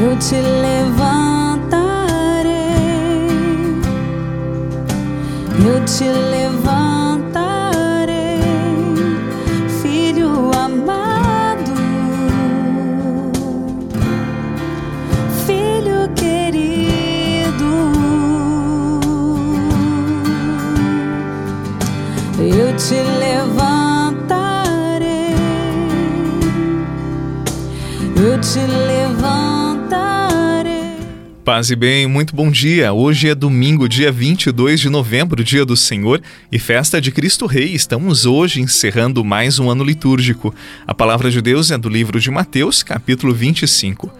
eu te levantarei, eu te levantarei, filho amado, filho querido, eu te levantarei, eu te levantarei. Paz e bem, muito bom dia. Hoje é domingo, dia 22 de novembro, dia do Senhor e festa de Cristo Rei. Estamos hoje encerrando mais um ano litúrgico. A palavra de Deus é do livro de Mateus, capítulo 25.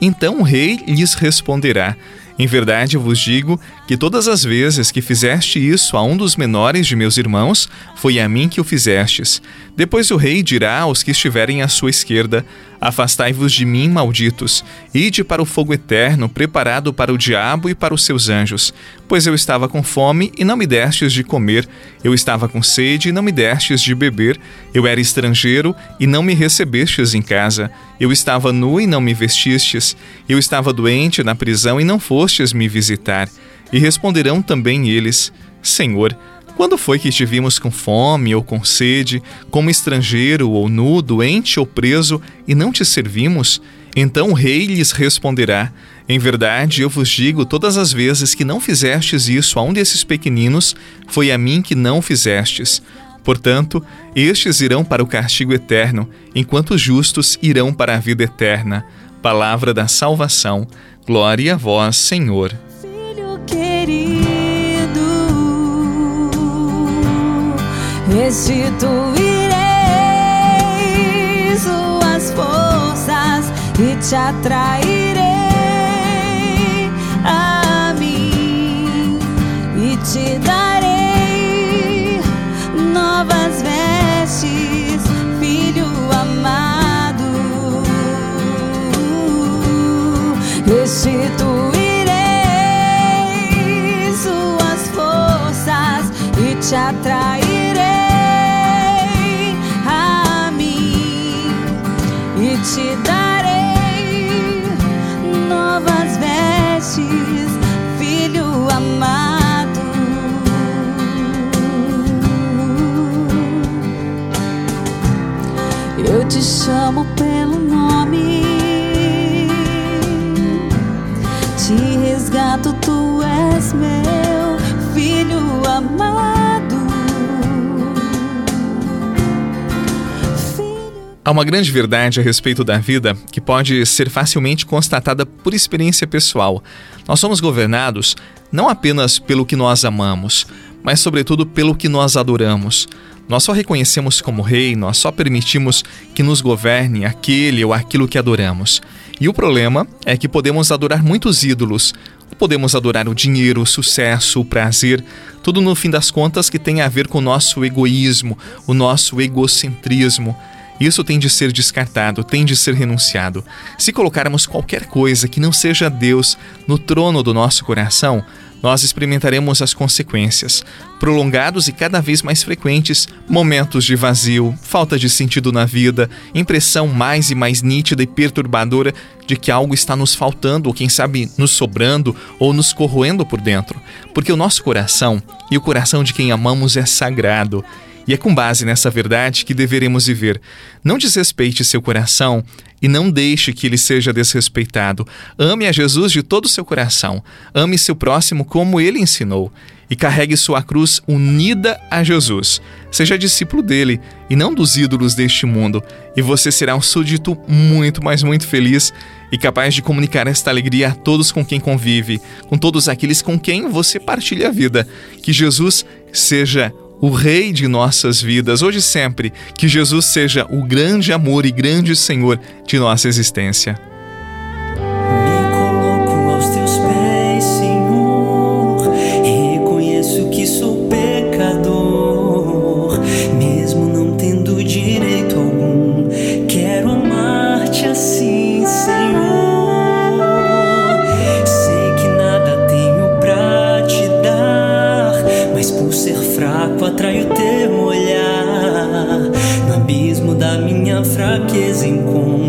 Então o rei lhes responderá: Em verdade vos digo que todas as vezes que fizeste isso a um dos menores de meus irmãos, foi a mim que o fizestes. Depois o rei dirá aos que estiverem à sua esquerda: Afastai-vos de mim, malditos, ide para o fogo eterno, preparado para o diabo e para os seus anjos. Pois eu estava com fome e não me destes de comer, eu estava com sede e não me destes de beber, eu era estrangeiro e não me recebestes em casa, eu estava nu e não me vestistes, eu estava doente na prisão e não fostes me visitar. E responderão também eles: Senhor, quando foi que estivemos com fome ou com sede, como estrangeiro ou nu, doente ou preso, e não te servimos? Então o rei lhes responderá: Em verdade, eu vos digo, todas as vezes que não fizestes isso a um desses pequeninos, foi a mim que não fizestes. Portanto, estes irão para o castigo eterno, enquanto os justos irão para a vida eterna. Palavra da salvação. Glória a vós, Senhor. Filho querido, restituirei suas forças e te atrairei Restituirei suas forças e te atrairei a mim e te darei novas vestes, filho amado. Eu te chamo pelo te resgato, tu és meu filho amado. Filho Há uma grande verdade a respeito da vida que pode ser facilmente constatada por experiência pessoal. Nós somos governados não apenas pelo que nós amamos, mas, sobretudo, pelo que nós adoramos. Nós só reconhecemos como rei, nós só permitimos que nos governe aquele ou aquilo que adoramos. E o problema é que podemos adorar muitos ídolos. Podemos adorar o dinheiro, o sucesso, o prazer, tudo no fim das contas que tem a ver com o nosso egoísmo, o nosso egocentrismo. Isso tem de ser descartado, tem de ser renunciado. Se colocarmos qualquer coisa que não seja Deus no trono do nosso coração, nós experimentaremos as consequências. Prolongados e cada vez mais frequentes momentos de vazio, falta de sentido na vida, impressão mais e mais nítida e perturbadora de que algo está nos faltando, ou quem sabe nos sobrando ou nos corroendo por dentro. Porque o nosso coração e o coração de quem amamos é sagrado. E é com base nessa verdade que deveremos viver. Não desrespeite seu coração e não deixe que ele seja desrespeitado. Ame a Jesus de todo o seu coração. Ame seu próximo como ele ensinou. E carregue sua cruz unida a Jesus. Seja discípulo dele e não dos ídolos deste mundo. E você será um súdito muito, mas muito feliz e capaz de comunicar esta alegria a todos com quem convive, com todos aqueles com quem você partilha a vida. Que Jesus seja o Rei de nossas vidas, hoje e sempre, que Jesus seja o grande amor e grande Senhor de nossa existência. Fraqueza encontro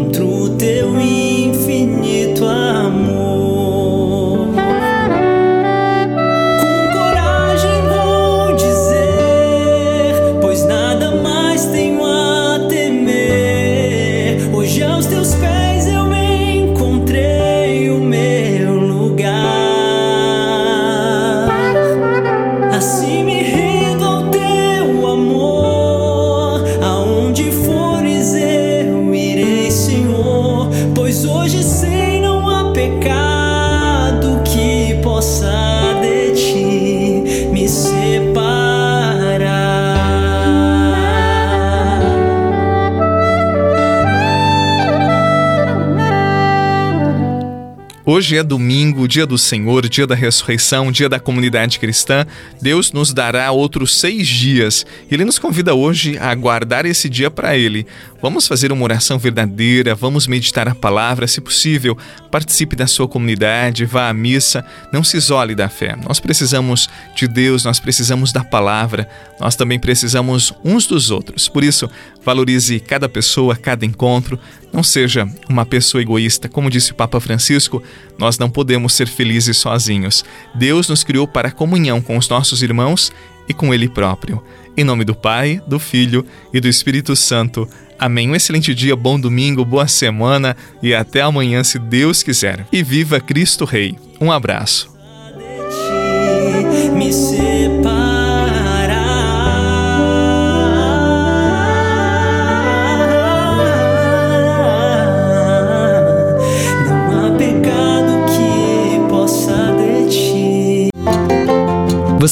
Hoje é domingo, dia do Senhor, dia da ressurreição, dia da comunidade cristã. Deus nos dará outros seis dias. Ele nos convida hoje a guardar esse dia para Ele. Vamos fazer uma oração verdadeira, vamos meditar a palavra, se possível. Participe da sua comunidade, vá à missa, não se isole da fé. Nós precisamos de Deus, nós precisamos da palavra, nós também precisamos uns dos outros. Por isso, valorize cada pessoa, cada encontro. Não seja uma pessoa egoísta. Como disse o Papa Francisco, nós não podemos ser felizes sozinhos. Deus nos criou para comunhão com os nossos irmãos e com Ele próprio. Em nome do Pai, do Filho e do Espírito Santo. Amém. Um excelente dia, bom domingo, boa semana e até amanhã, se Deus quiser. E viva Cristo Rei. Um abraço.